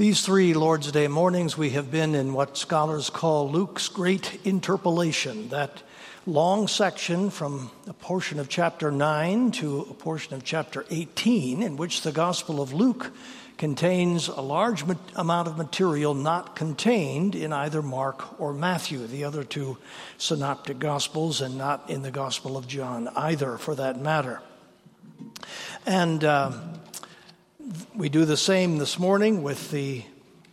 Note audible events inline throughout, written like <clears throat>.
These three Lord's Day mornings, we have been in what scholars call Luke's Great Interpolation, that long section from a portion of chapter 9 to a portion of chapter 18, in which the Gospel of Luke contains a large amount of material not contained in either Mark or Matthew, the other two synoptic Gospels, and not in the Gospel of John either, for that matter. And. Uh, we do the same this morning with the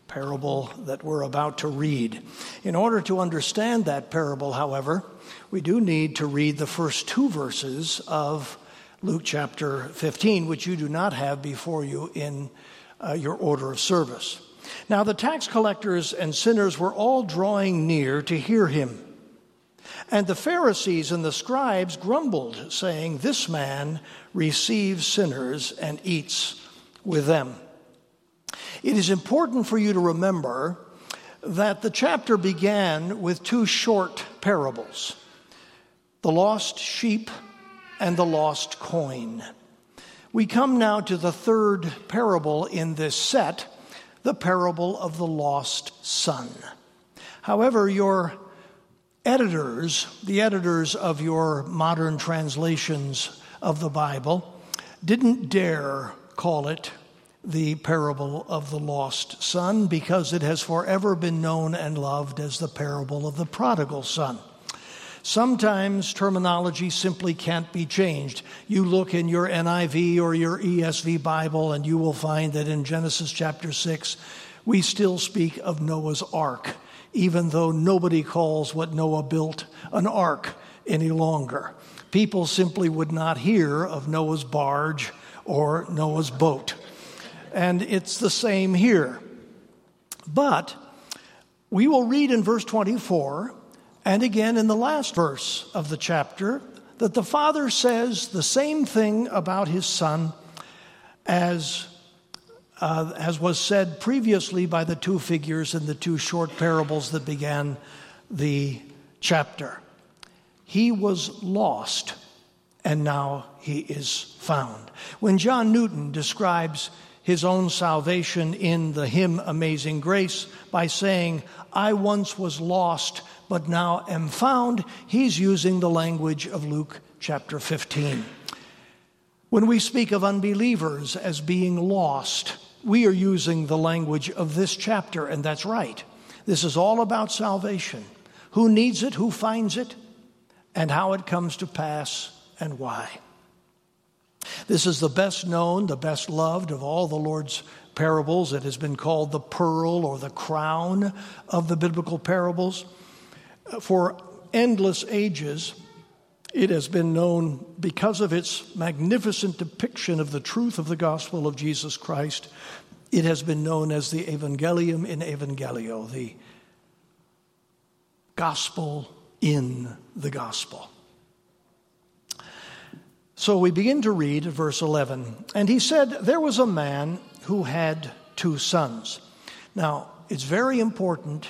parable that we're about to read. In order to understand that parable, however, we do need to read the first two verses of Luke chapter 15, which you do not have before you in uh, your order of service. Now, the tax collectors and sinners were all drawing near to hear him. And the Pharisees and the scribes grumbled, saying, This man receives sinners and eats with them. It is important for you to remember that the chapter began with two short parables the lost sheep and the lost coin. We come now to the third parable in this set, the parable of the lost son. However, your editors, the editors of your modern translations of the Bible, didn't dare call it the parable of the lost son because it has forever been known and loved as the parable of the prodigal son. Sometimes terminology simply can't be changed. You look in your NIV or your ESV Bible, and you will find that in Genesis chapter 6, we still speak of Noah's ark, even though nobody calls what Noah built an ark any longer. People simply would not hear of Noah's barge or Noah's boat. And it's the same here. But we will read in verse 24 and again in the last verse of the chapter that the Father says the same thing about his Son as, uh, as was said previously by the two figures in the two short parables that began the chapter. He was lost and now he is found. When John Newton describes his own salvation in the hymn Amazing Grace by saying, I once was lost, but now am found, he's using the language of Luke chapter 15. When we speak of unbelievers as being lost, we are using the language of this chapter, and that's right. This is all about salvation who needs it, who finds it, and how it comes to pass and why. This is the best known, the best loved of all the Lord's parables. It has been called the pearl or the crown of the biblical parables. Uh, for endless ages, it has been known because of its magnificent depiction of the truth of the gospel of Jesus Christ. It has been known as the Evangelium in Evangelio, the gospel in the gospel. So we begin to read verse 11. And he said, There was a man who had two sons. Now, it's very important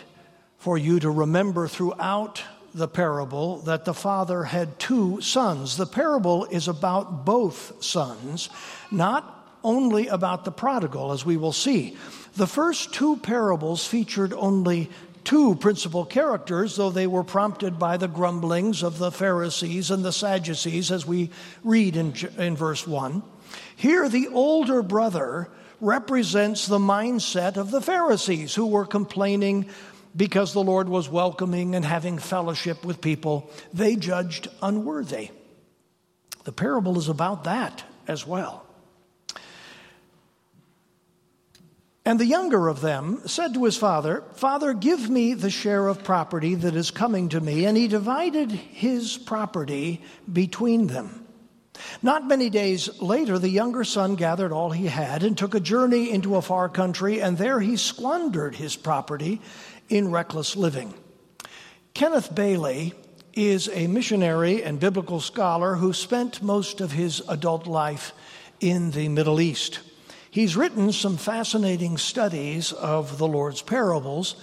for you to remember throughout the parable that the father had two sons. The parable is about both sons, not only about the prodigal, as we will see. The first two parables featured only two principal characters, though they were prompted by the grumblings of the Pharisees and the Sadducees, as we read in, in verse 1. Here, the older brother represents the mindset of the Pharisees who were complaining because the Lord was welcoming and having fellowship with people they judged unworthy. The parable is about that as well. And the younger of them said to his father, Father, give me the share of property that is coming to me. And he divided his property between them. Not many days later, the younger son gathered all he had and took a journey into a far country, and there he squandered his property in reckless living. Kenneth Bailey is a missionary and biblical scholar who spent most of his adult life in the Middle East. He's written some fascinating studies of the Lord's parables,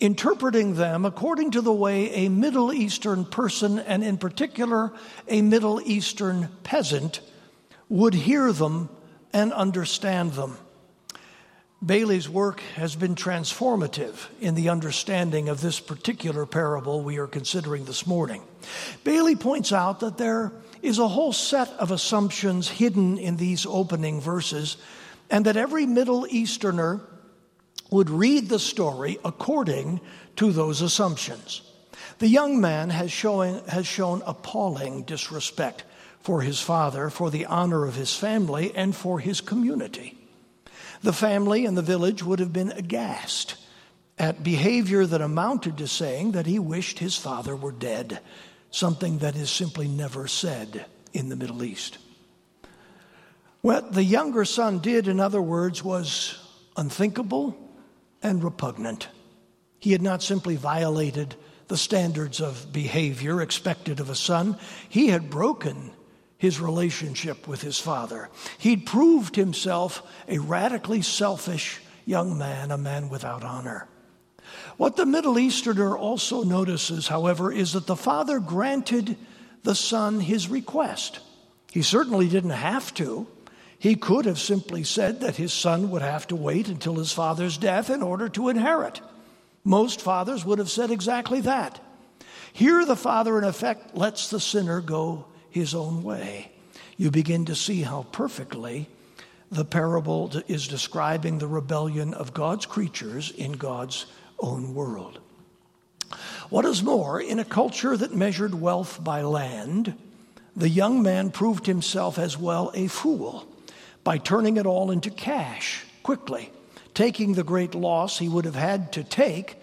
interpreting them according to the way a Middle Eastern person, and in particular a Middle Eastern peasant, would hear them and understand them. Bailey's work has been transformative in the understanding of this particular parable we are considering this morning. Bailey points out that there is a whole set of assumptions hidden in these opening verses, and that every Middle Easterner would read the story according to those assumptions. The young man has, showing, has shown appalling disrespect for his father, for the honor of his family, and for his community. The family and the village would have been aghast at behavior that amounted to saying that he wished his father were dead, something that is simply never said in the Middle East. What the younger son did, in other words, was unthinkable and repugnant. He had not simply violated the standards of behavior expected of a son, he had broken his relationship with his father. He'd proved himself a radically selfish young man, a man without honor. What the Middle Easterner also notices, however, is that the father granted the son his request. He certainly didn't have to. He could have simply said that his son would have to wait until his father's death in order to inherit. Most fathers would have said exactly that. Here, the father, in effect, lets the sinner go his own way. You begin to see how perfectly the parable is describing the rebellion of God's creatures in God's own world. What is more, in a culture that measured wealth by land, the young man proved himself as well a fool by turning it all into cash quickly, taking the great loss he would have had to take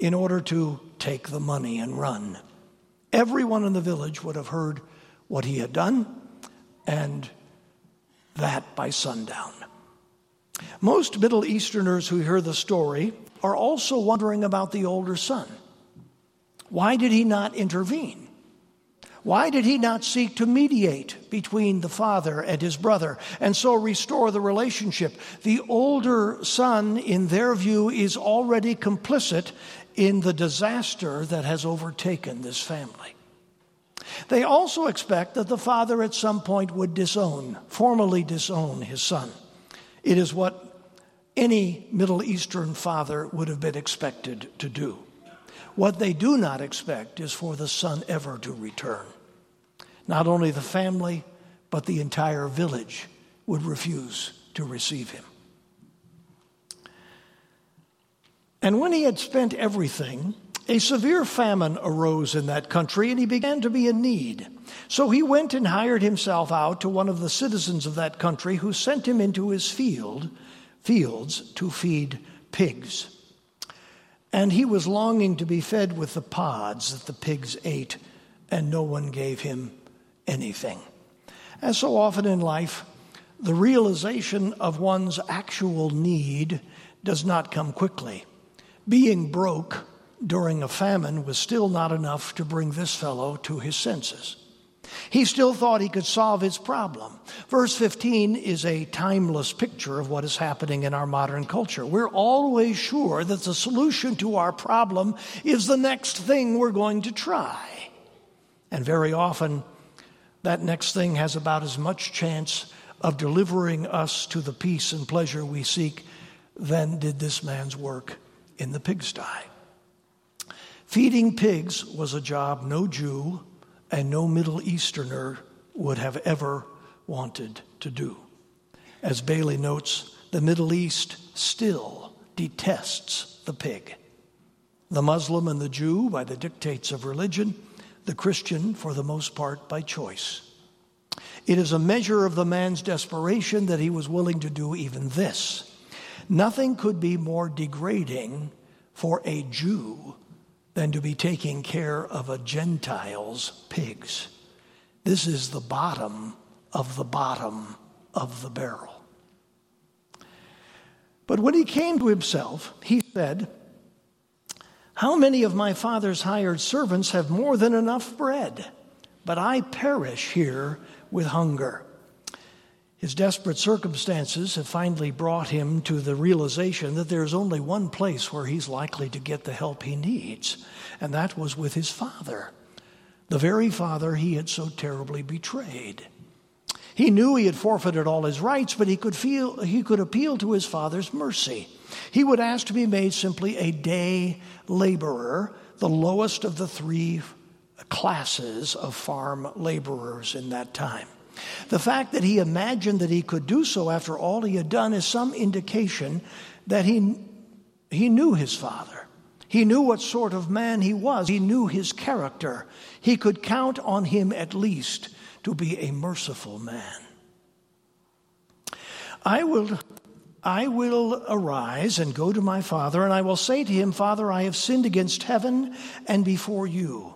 in order to take the money and run. Everyone in the village would have heard what he had done, and that by sundown. Most Middle Easterners who hear the story are also wondering about the older son. Why did he not intervene? Why did he not seek to mediate between the father and his brother and so restore the relationship? The older son, in their view, is already complicit in the disaster that has overtaken this family. They also expect that the father at some point would disown, formally disown his son. It is what any Middle Eastern father would have been expected to do. What they do not expect is for the son ever to return. Not only the family, but the entire village would refuse to receive him. And when he had spent everything, a severe famine arose in that country, and he began to be in need. So he went and hired himself out to one of the citizens of that country, who sent him into his field, fields to feed pigs. And he was longing to be fed with the pods that the pigs ate, and no one gave him anything. As so often in life, the realization of one's actual need does not come quickly. Being broke during a famine was still not enough to bring this fellow to his senses. He still thought he could solve his problem. Verse 15 is a timeless picture of what is happening in our modern culture. We're always sure that the solution to our problem is the next thing we're going to try. And very often, that next thing has about as much chance of delivering us to the peace and pleasure we seek than did this man's work in the pigsty. Feeding pigs was a job no Jew and no Middle Easterner would have ever wanted to do. As Bailey notes, the Middle East still detests the pig. The Muslim and the Jew by the dictates of religion, the Christian for the most part by choice. It is a measure of the man's desperation that he was willing to do even this. Nothing could be more degrading for a Jew than to be taking care of a Gentile's pigs. This is the bottom of the bottom of the barrel. But when he came to himself, he said, How many of my father's hired servants have more than enough bread? But I perish here with hunger. His desperate circumstances have finally brought him to the realization that there's only one place where he's likely to get the help he needs, and that was with his father, the very father he had so terribly betrayed. He knew he had forfeited all his rights, but he could feel he could appeal to his father's mercy. He would ask to be made simply a day laborer, the lowest of the three classes of farm laborers in that time. The fact that he imagined that he could do so after all he had done is some indication that he, he knew his father. He knew what sort of man he was. He knew his character. He could count on him at least to be a merciful man. I will, I will arise and go to my father, and I will say to him, Father, I have sinned against heaven and before you.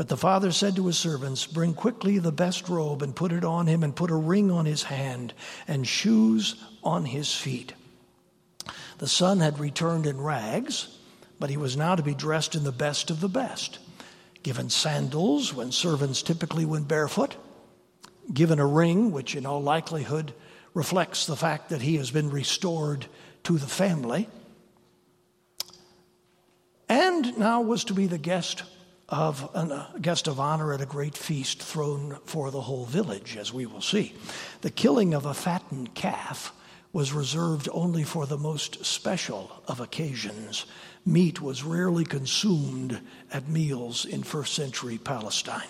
But the father said to his servants, Bring quickly the best robe and put it on him, and put a ring on his hand and shoes on his feet. The son had returned in rags, but he was now to be dressed in the best of the best. Given sandals, when servants typically went barefoot, given a ring, which in all likelihood reflects the fact that he has been restored to the family, and now was to be the guest of a uh, guest of honor at a great feast thrown for the whole village, as we will see. The killing of a fattened calf was reserved only for the most special of occasions. Meat was rarely consumed at meals in first century Palestine.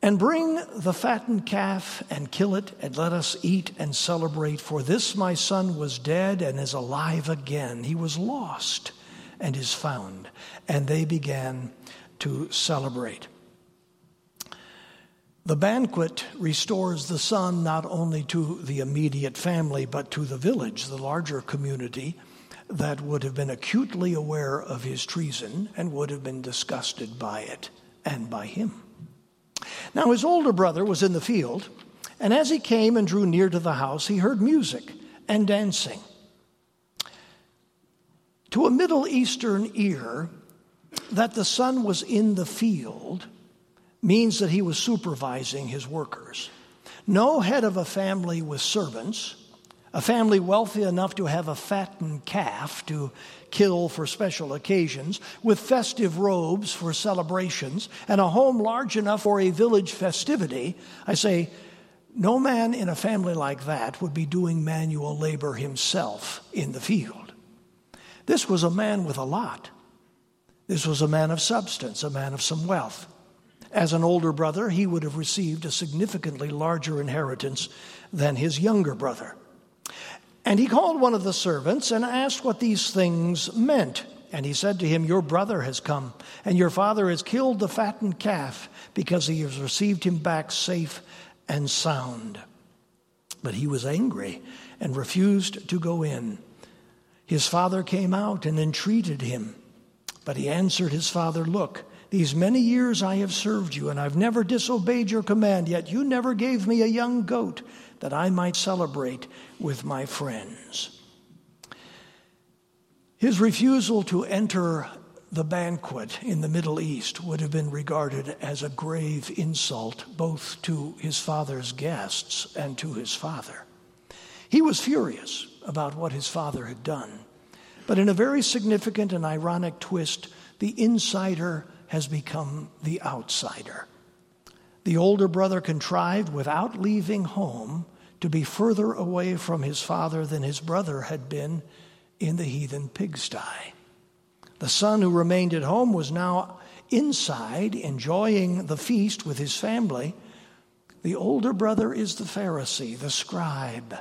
And bring the fattened calf and kill it, and let us eat and celebrate. For this my son was dead and is alive again. He was lost and is found. And they began to celebrate. The banquet restores the son not only to the immediate family, but to the village, the larger community that would have been acutely aware of his treason and would have been disgusted by it and by him. Now, his older brother was in the field, and as he came and drew near to the house, he heard music and dancing. To a Middle Eastern ear, that the son was in the field means that he was supervising his workers. No head of a family with servants, a family wealthy enough to have a fattened calf to kill for special occasions, with festive robes for celebrations, and a home large enough for a village festivity, I say, no man in a family like that would be doing manual labor himself in the field. This was a man with a lot. This was a man of substance, a man of some wealth. As an older brother, he would have received a significantly larger inheritance than his younger brother. And he called one of the servants and asked what these things meant. And he said to him, Your brother has come, and your father has killed the fattened calf because he has received him back safe and sound. But he was angry and refused to go in. His father came out and entreated him. But he answered his father, Look, these many years I have served you, and I've never disobeyed your command, yet you never gave me a young goat that I might celebrate with my friends. His refusal to enter the banquet in the Middle East would have been regarded as a grave insult both to his father's guests and to his father. He was furious about what his father had done. But in a very significant and ironic twist, the insider has become the outsider. The older brother contrived, without leaving home, to be further away from his father than his brother had been in the heathen pigsty. The son who remained at home was now inside, enjoying the feast with his family. The older brother is the Pharisee, the scribe,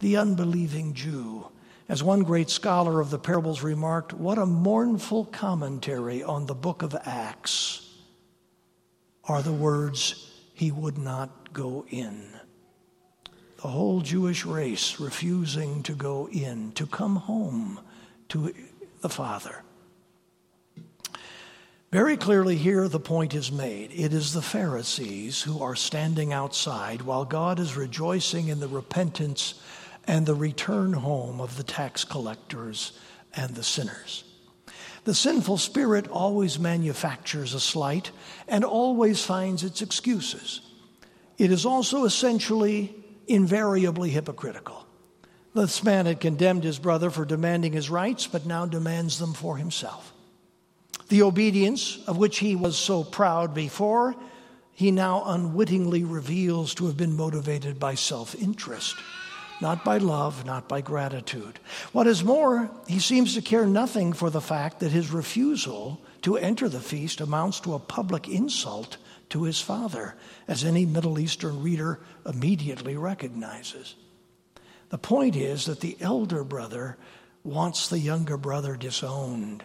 the unbelieving Jew. As one great scholar of the parables remarked, what a mournful commentary on the book of Acts are the words, He would not go in. The whole Jewish race refusing to go in, to come home to the Father. Very clearly, here the point is made. It is the Pharisees who are standing outside while God is rejoicing in the repentance and the return home of the tax collectors and the sinners. The sinful spirit always manufactures a slight and always finds its excuses. It is also essentially, invariably hypocritical. This man had condemned his brother for demanding his rights, but now demands them for himself. The obedience of which he was so proud before, he now unwittingly reveals to have been motivated by self interest not by love, not by gratitude. What is more, he seems to care nothing for the fact that his refusal to enter the feast amounts to a public insult to his father, as any Middle Eastern reader immediately recognizes. The point is that the elder brother wants the younger brother disowned.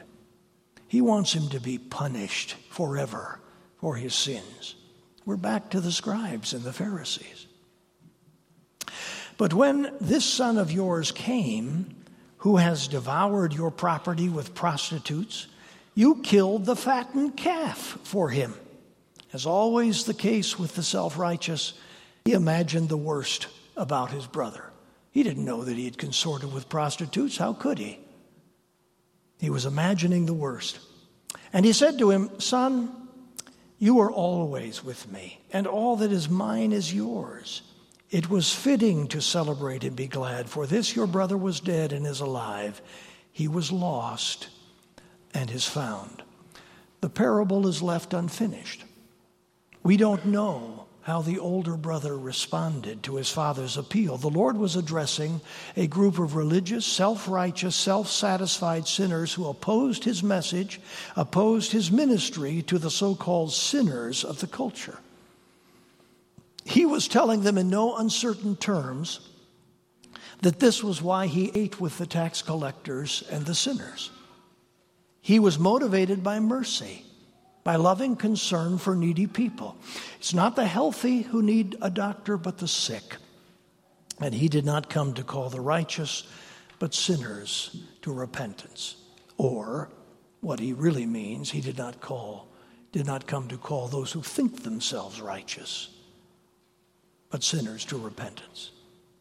He wants him to be punished forever for his sins. We're back to the scribes and the Pharisees. But when this son of yours came, who has devoured your property with prostitutes, you killed the fattened calf for him. As always the case with the self righteous, he imagined the worst about his brother. He didn't know that he had consorted with prostitutes. How could he? He was imagining the worst. And he said to him, Son, you are always with me, and all that is mine is yours. It was fitting to celebrate and be glad, for this your brother was dead and is alive. He was lost and is found. The parable is left unfinished. We don't know how the older brother responded to his father's appeal. The Lord was addressing a group of religious, self righteous, self satisfied sinners who opposed his message, opposed his ministry to the so called sinners of the culture. He was telling them in no uncertain terms that this was why he ate with the tax collectors and the sinners. He was motivated by mercy, by loving concern for needy people. It's not the healthy who need a doctor, but the sick. And he did not come to call the righteous, but sinners to repentance. Or, what he really means, he did not call, did not come to call those who think themselves righteous, but sinners to repentance.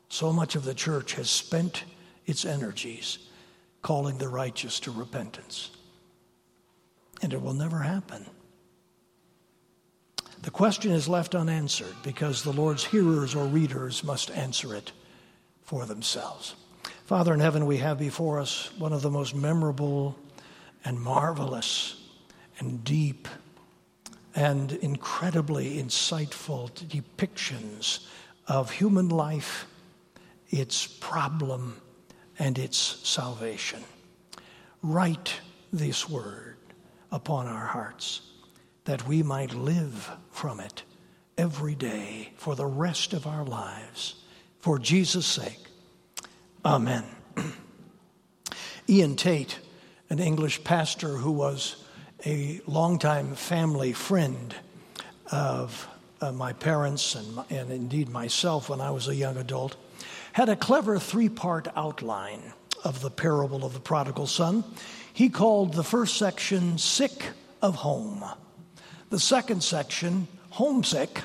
So much of the church has spent its energies calling the righteous to repentance. And it will never happen. The question is left unanswered because the Lord's hearers or readers must answer it for themselves. Father in heaven, we have before us one of the most memorable and marvelous and deep and incredibly insightful depictions of human life, its problem, and its salvation. Write this word upon our hearts that we might live from it every day for the rest of our lives. For Jesus' sake. Amen. <clears throat> Ian Tate, an English pastor who was a longtime family friend of uh, my parents and, and indeed myself when I was a young adult, had a clever three part outline of the parable of the prodigal son. He called the first section Sick of Home, the second section Homesick,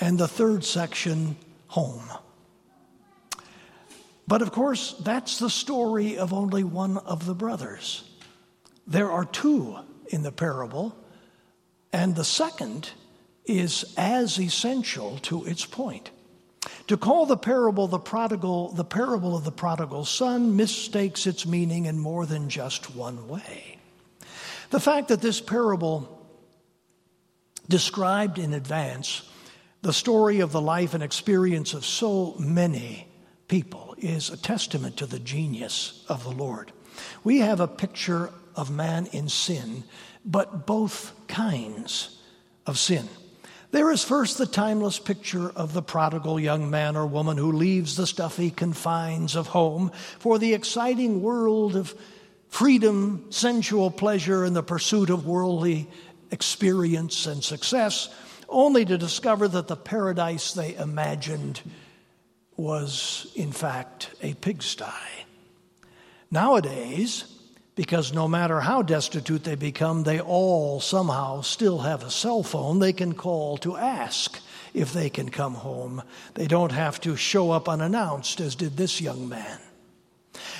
and the third section Home. But of course, that's the story of only one of the brothers. There are two in the parable, and the second is as essential to its point. To call the parable the prodigal, the parable of the prodigal son mistakes its meaning in more than just one way. The fact that this parable described in advance the story of the life and experience of so many people is a testament to the genius of the Lord. We have a picture of man in sin, but both kinds of sin. There is first the timeless picture of the prodigal young man or woman who leaves the stuffy confines of home for the exciting world of freedom, sensual pleasure, and the pursuit of worldly experience and success, only to discover that the paradise they imagined was, in fact, a pigsty. Nowadays, because no matter how destitute they become, they all somehow still have a cell phone they can call to ask if they can come home. They don't have to show up unannounced, as did this young man.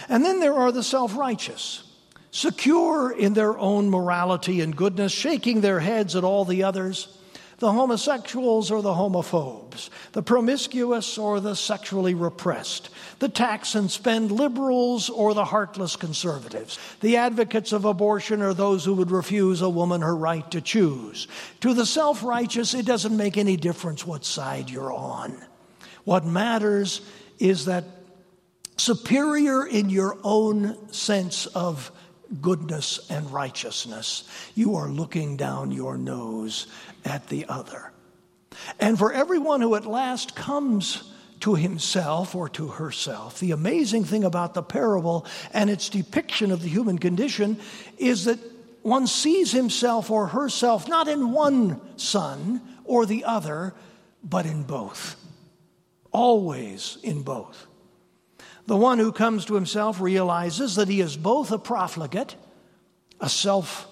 And then there are the self righteous, secure in their own morality and goodness, shaking their heads at all the others the homosexuals or the homophobes, the promiscuous or the sexually repressed, the tax and spend liberals or the heartless conservatives, the advocates of abortion or those who would refuse a woman her right to choose. To the self righteous, it doesn't make any difference what side you're on. What matters is that superior in your own sense of goodness and righteousness, you are looking down your nose at the other. And for everyone who at last comes to himself or to herself, the amazing thing about the parable and its depiction of the human condition is that one sees himself or herself not in one son or the other, but in both. Always in both. The one who comes to himself realizes that he is both a profligate, a self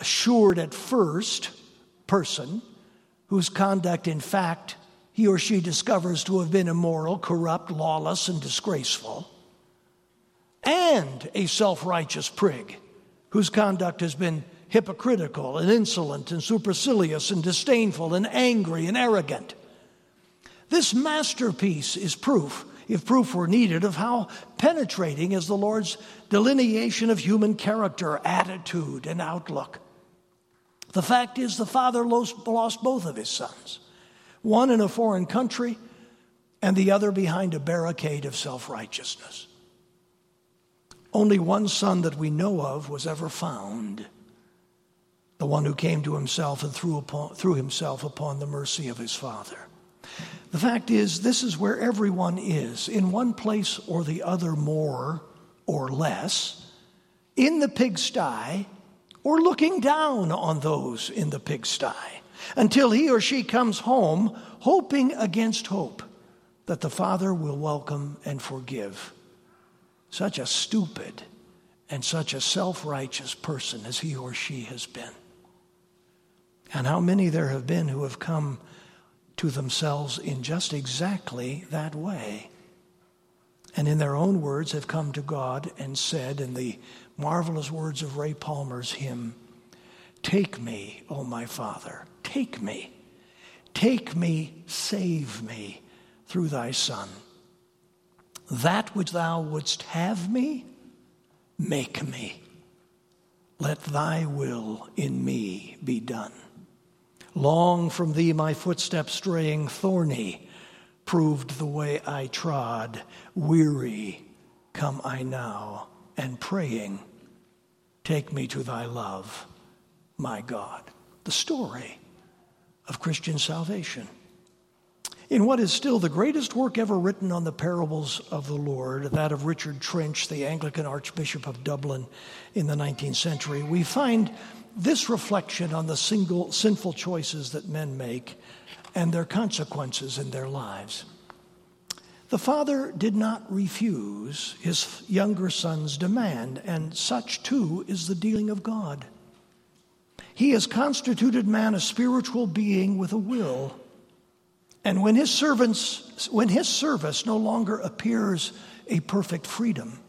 assured at first person whose conduct, in fact, he or she discovers to have been immoral, corrupt, lawless, and disgraceful, and a self righteous prig whose conduct has been hypocritical and insolent and supercilious and disdainful and angry and arrogant. This masterpiece is proof if proof were needed, of how penetrating is the Lord's delineation of human character, attitude, and outlook. The fact is, the father lost, both of his sons one in a foreign country, and the other behind a barricade of self righteousness. Only one son that we know of was ever found the one who came to himself and threw, upon, threw himself upon the mercy of his father. The fact is, this is where everyone is, in one place or the other, more or less, in the pigsty or looking down on those in the pigsty until he or she comes home, hoping against hope that the Father will welcome and forgive. Such a stupid and such a self righteous person as he or she has been. And how many there have been who have come to themselves in just exactly that way. And in their own words, have come to God and said, in the marvelous words of Ray Palmer's hymn, Take me, O my Father, take me. Take me, save me through thy Son. That which thou wouldst have me, make me. Let thy will in me be done. Long from thee my footsteps straying, thorny, proved the way I trod. Weary come I now, and praying, take me to thy love, my God. The story of Christian salvation. In what is still the greatest work ever written on the parables of the Lord, that of Richard Trench, the Anglican Archbishop of Dublin in the 19th century, we find this reflection on the single sinful choices that men make and their consequences in their lives. The father did not refuse his younger son's demand, and such too is the dealing of God. He has constituted man a spiritual being with a will. And when his servants when his service no longer appears a perfect freedom,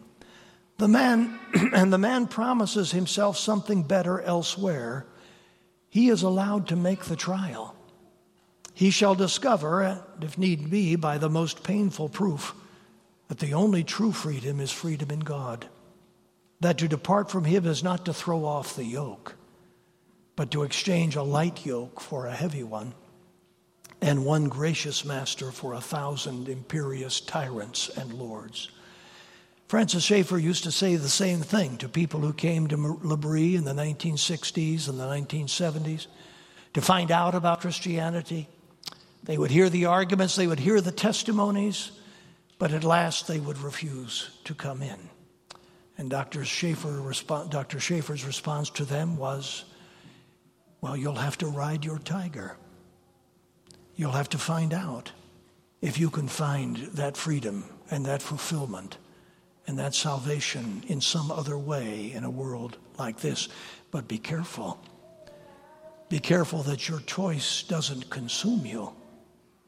the man, <clears throat> and the man promises himself something better elsewhere. He is allowed to make the trial. He shall discover, if need be, by the most painful proof, that the only true freedom is freedom in God. That to depart from Him is not to throw off the yoke, but to exchange a light yoke for a heavy one, and one gracious master for a thousand imperious tyrants and lords. Francis Schaeffer used to say the same thing to people who came to L'Abri in the 1960s and the 1970s to find out about Christianity. They would hear the arguments, they would hear the testimonies, but at last they would refuse to come in. And Dr. Schaeffer, Dr. Schaeffer's response to them was, Well, you'll have to ride your tiger. You'll have to find out if you can find that freedom and that fulfillment and that salvation in some other way in a world like this. But be careful. Be careful that your choice doesn't consume you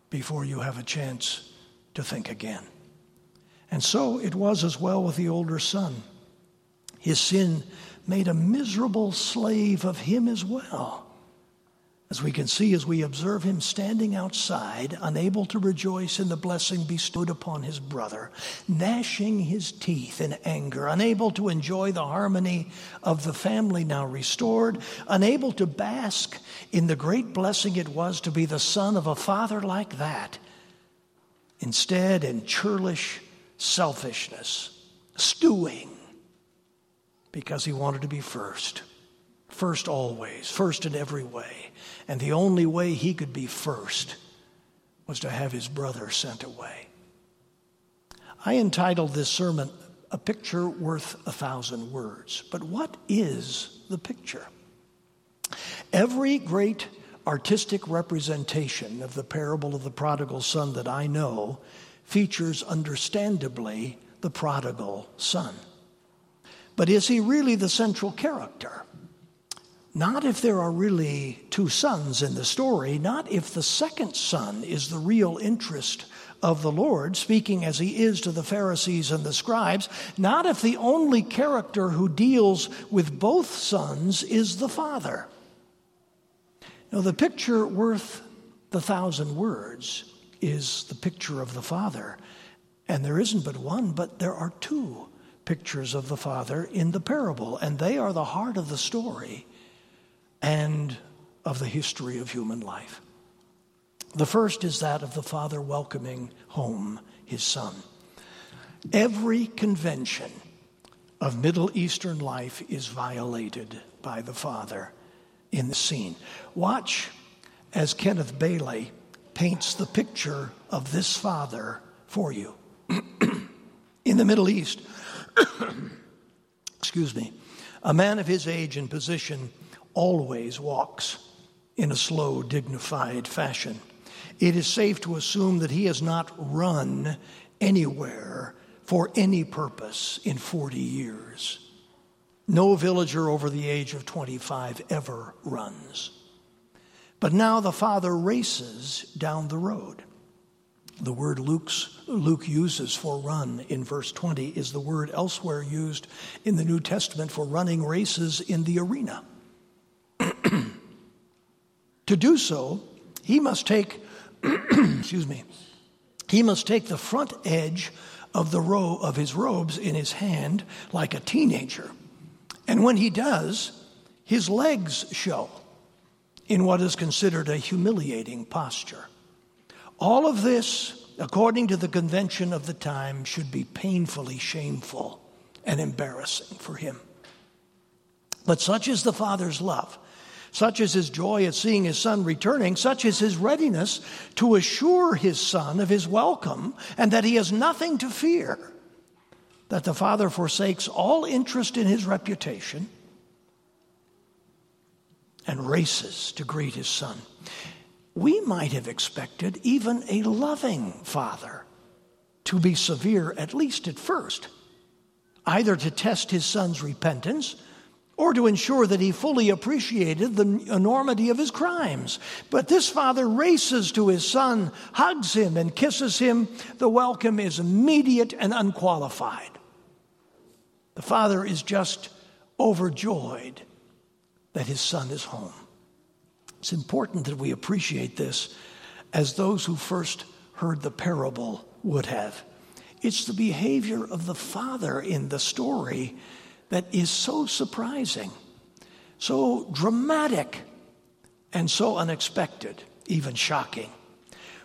before you have a chance to think again. And so it was as well with the older son. His sin made a miserable slave of him as well. As we can see as we observe him standing outside, unable to rejoice in the blessing bestowed upon his brother, gnashing his teeth in anger, unable to enjoy the harmony of the family now restored, unable to bask in the great blessing it was to be the son of a father like that. Instead, in churlish selfishness, stewing because he wanted to be first. First always, first in every way. And the only way he could be first was to have his brother sent away. I entitled this sermon, A Picture Worth a Thousand Words. But what is the picture? Every great artistic representation of the parable of the prodigal son that I know features understandably the prodigal son. But is he really the central character? Not if there are really two sons in the story, not if the second son is the real interest of the Lord, speaking as he is to the Pharisees and the scribes, not if the only character who deals with both sons is the father. Now, the picture worth the thousand words is the picture of the Father. And there isn't but one, but there are two pictures of the Father in the parable, and they are the heart of the story and of the history of human life. The first is that of the Father welcoming home his Son. Every convention of Middle Eastern life is violated by the Father in the scene. Watch as Kenneth Bailey paints the picture of this Father for you. <clears throat> in the Middle East, <coughs> excuse me, a man of his age and position always walks in a slow, dignified fashion. It is safe to assume that he has not run anywhere for any purpose in 40 years. No villager over the age of 25 ever runs. But now the father races down the road. The word Luke's, Luke uses for run in verse 20 is the word elsewhere used in the New Testament for running races in the arena. <clears throat> to do so, he must take, <clears throat> excuse me, he must take the front edge of the row of his robes in his hand like a teenager. And when he does, his legs show in what is considered a humiliating posture. All of this, according to the convention of the time, should be painfully shameful and embarrassing for him. But such is the Father's love, such is his joy at seeing his Son returning, such is his readiness to assure his Son of his welcome and that he has nothing to fear, that the Father forsakes all interest in his reputation and races to greet his Son. We might have expected even a loving father to be severe, at least at first, either to test his son's repentance or to ensure that he fully appreciated the enormity of his crimes. But this father races to his son, hugs him, and kisses him. The welcome is immediate and unqualified. The father is just overjoyed that his son is home. It's important that we appreciate this as those who first heard the parable would have. It's the behavior of the father in the story that is so surprising, so dramatic, and so unexpected, even shocking.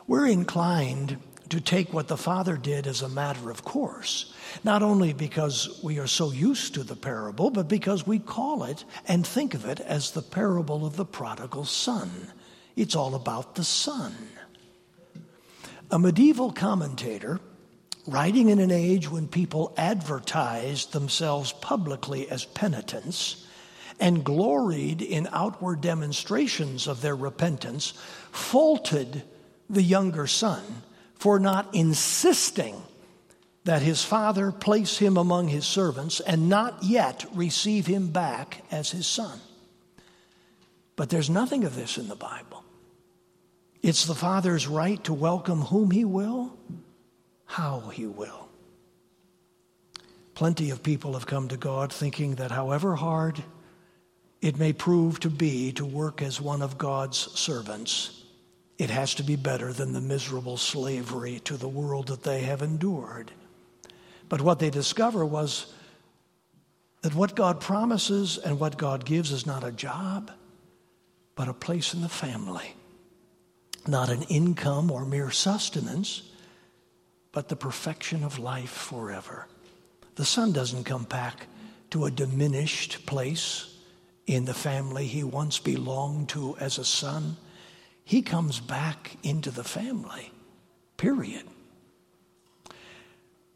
We're inclined to take what the Father did as a matter of course, not only because we are so used to the parable, but because we call it and think of it as the parable of the prodigal son. It's all about the son. A medieval commentator, writing in an age when people advertised themselves publicly as penitents and gloried in outward demonstrations of their repentance, faulted the younger son for not insisting that his father place him among his servants and not yet receive him back as his son. But there's nothing of this in the Bible. It's the Father's right to welcome whom He will, how He will. Plenty of people have come to God thinking that however hard it may prove to be to work as one of God's servants, it has to be better than the miserable slavery to the world that they have endured. But what they discover was that what God promises and what God gives is not a job, but a place in the family. Not an income or mere sustenance, but the perfection of life forever. The son doesn't come back to a diminished place in the family he once belonged to as a son. He comes back into the family, period.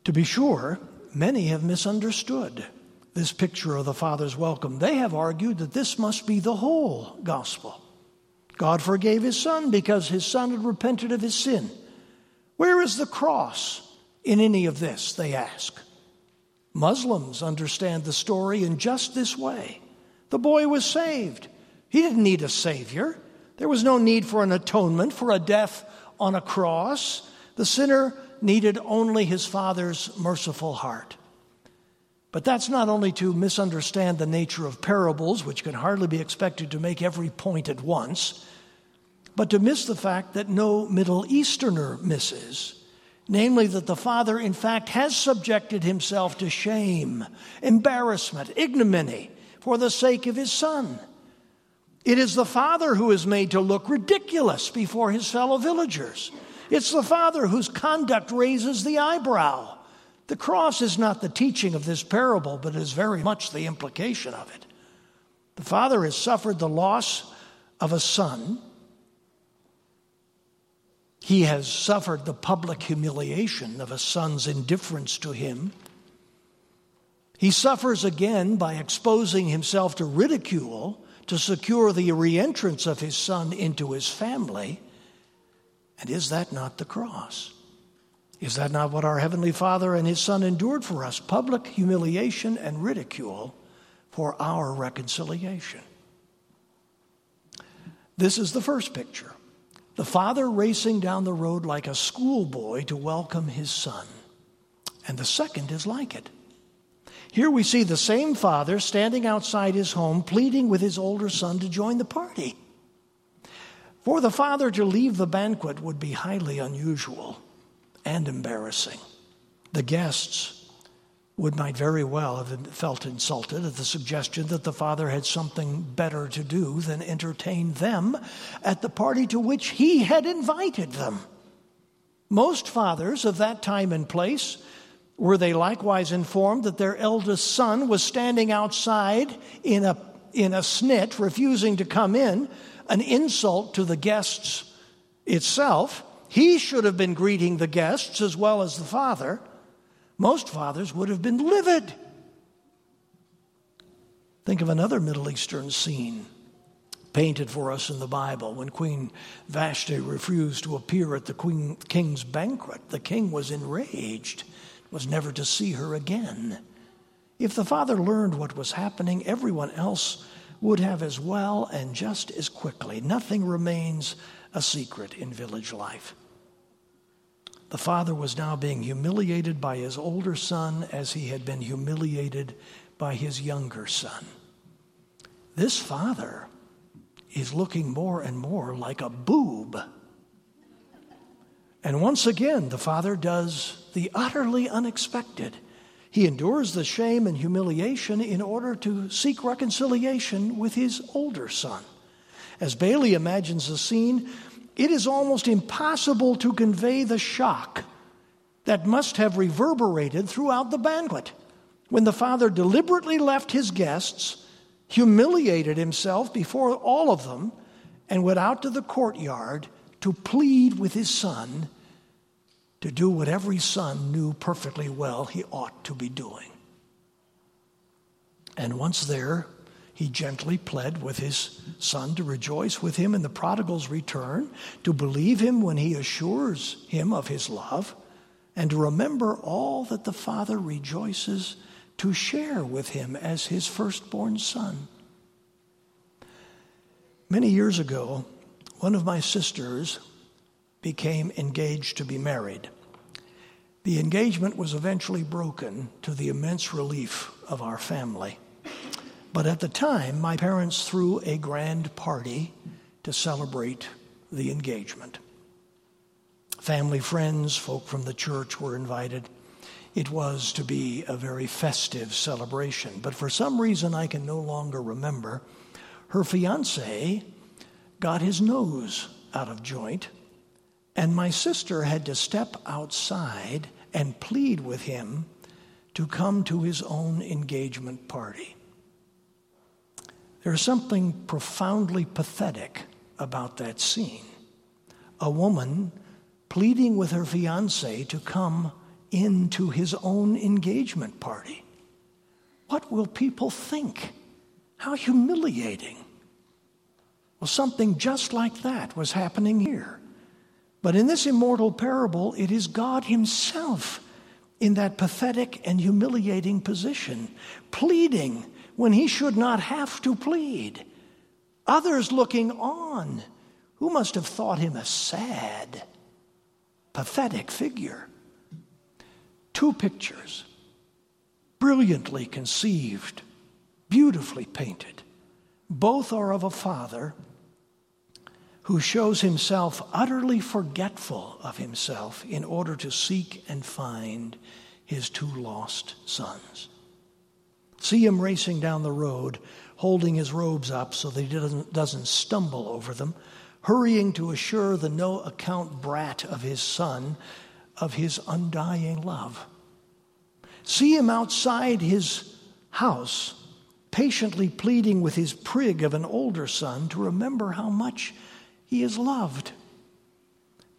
To be sure, many have misunderstood this picture of the Father's welcome. They have argued that this must be the whole gospel. God forgave his son because his son had repented of his sin. Where is the cross in any of this, they ask. Muslims understand the story in just this way. The boy was saved. He didn't need a savior. There was no need for an atonement, for a death on a cross. The sinner needed only his father's merciful heart. But that's not only to misunderstand the nature of parables, which can hardly be expected to make every point at once, but to miss the fact that no Middle Easterner misses namely, that the Father, in fact, has subjected himself to shame, embarrassment, ignominy for the sake of his Son. It is the Father who is made to look ridiculous before his fellow villagers. It's the Father whose conduct raises the eyebrow. The cross is not the teaching of this parable, but is very much the implication of it. The Father has suffered the loss of a son he has suffered the public humiliation of a son's indifference to him. He suffers again by exposing himself to ridicule to secure the reentrance of his son into his family. And is that not the cross? Is that not what our Heavenly Father and His Son endured for us? Public humiliation and ridicule for our reconciliation. This is the first picture. The father racing down the road like a schoolboy to welcome his son. And the second is like it. Here we see the same father standing outside his home pleading with his older son to join the party. For the father to leave the banquet would be highly unusual and embarrassing. The guests would might very well have felt insulted at the suggestion that the father had something better to do than entertain them at the party to which he had invited them. Most fathers of that time and place were they likewise informed that their eldest son was standing outside in a, in a snit, refusing to come in, an insult to the guests itself. He should have been greeting the guests as well as the father. Most fathers would have been livid. Think of another Middle Eastern scene painted for us in the Bible when Queen Vashti refused to appear at the queen, king's banquet. The king was enraged, was never to see her again. If the father learned what was happening, everyone else would have as well and just as quickly. Nothing remains a secret in village life. The father was now being humiliated by his older son as he had been humiliated by his younger son. This father is looking more and more like a boob. And once again, the father does the utterly unexpected. He endures the shame and humiliation in order to seek reconciliation with his older son. As Bailey imagines the scene, it is almost impossible to convey the shock that must have reverberated throughout the banquet when the father deliberately left his guests, humiliated himself before all of them, and went out to the courtyard to plead with his son to do what every son knew perfectly well he ought to be doing. And once there, he gently pled with his son to rejoice with him in the prodigal's return, to believe him when he assures him of his love, and to remember all that the father rejoices to share with him as his firstborn son. Many years ago, one of my sisters became engaged to be married. The engagement was eventually broken to the immense relief of our family. But at the time, my parents threw a grand party to celebrate the engagement. Family, friends, folk from the church were invited. It was to be a very festive celebration. But for some reason I can no longer remember, her fiance got his nose out of joint, and my sister had to step outside and plead with him to come to his own engagement party. There's something profoundly pathetic about that scene. A woman pleading with her fiance to come into his own engagement party. What will people think? How humiliating. Well, something just like that was happening here. But in this immortal parable, it is God Himself in that pathetic and humiliating position, pleading when He should not have to plead. Others looking on, who must have thought Him a sad, pathetic figure. Two pictures, brilliantly conceived, beautifully painted. Both are of a father who shows himself utterly forgetful of himself in order to seek and find his two lost sons. See him racing down the road, holding his robes up so that he doesn't, doesn't stumble over them, hurrying to assure the no account brat of his son of his undying love. See him outside his house, patiently pleading with his prig of an older son to remember how much he is loved.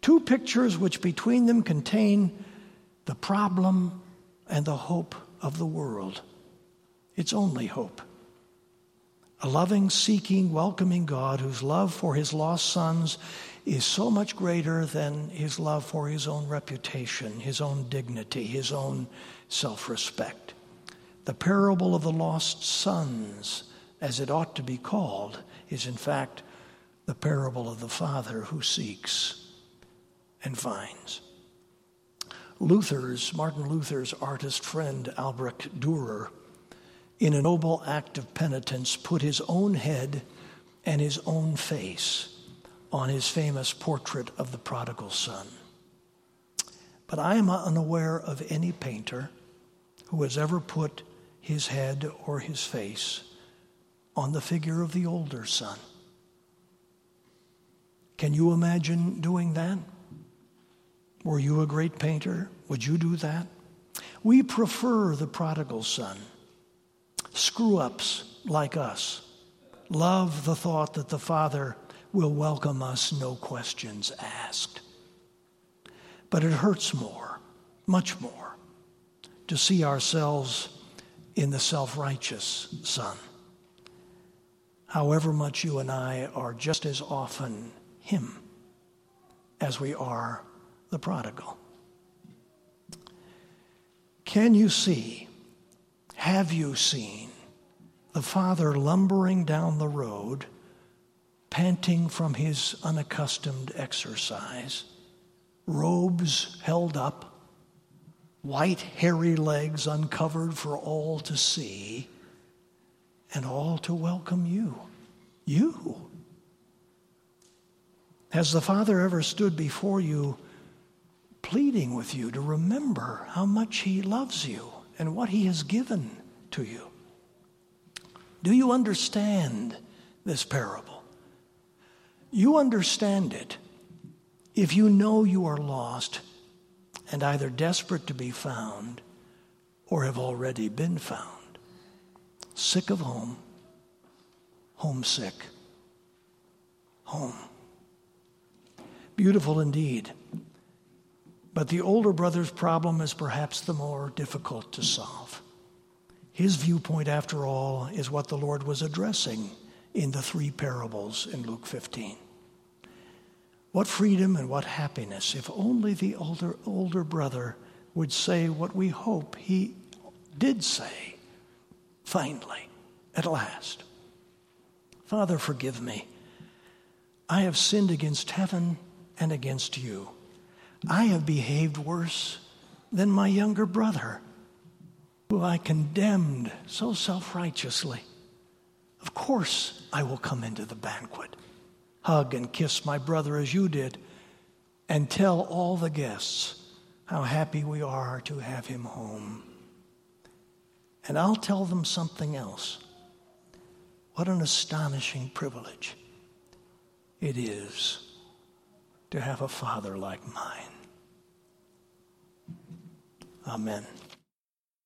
Two pictures which between them contain the problem and the hope of the world. Its only hope. A loving, seeking, welcoming God whose love for his lost sons is so much greater than his love for his own reputation, his own dignity, his own self respect. The parable of the lost sons, as it ought to be called, is in fact the parable of the father who seeks and finds. Luther's, Martin Luther's artist friend Albrecht Dürer in a noble act of penitence, put his own head and his own face on his famous portrait of the prodigal son. But I am unaware of any painter who has ever put his head or his face on the figure of the older son. Can you imagine doing that? Were you a great painter? Would you do that? We prefer the prodigal son screw ups like us love the thought that the Father will welcome us, no questions asked. But it hurts more, much more, to see ourselves in the self righteous Son. However much you and I are just as often Him as we are the prodigal. Can you see have you seen the father lumbering down the road, panting from his unaccustomed exercise, robes held up, white hairy legs uncovered for all to see, and all to welcome you? You. Has the Father ever stood before you pleading with you to remember how much He loves you? And what He has given to you. Do you understand this parable? You understand it if you know you are lost and either desperate to be found or have already been found, sick of home, homesick, home. Beautiful indeed. But the older brother's problem is perhaps the more difficult to solve. His viewpoint, after all, is what the Lord was addressing in the three parables in Luke 15. What freedom and what happiness if only the older, older brother would say what we hope he did say, finally, at last. Father, forgive me. I have sinned against heaven and against you. I have behaved worse than my younger brother, who I condemned so self righteously. Of course, I will come into the banquet, hug and kiss my brother as you did, and tell all the guests how happy we are to have him home. And I'll tell them something else. What an astonishing privilege it is to have a father like mine. Amen.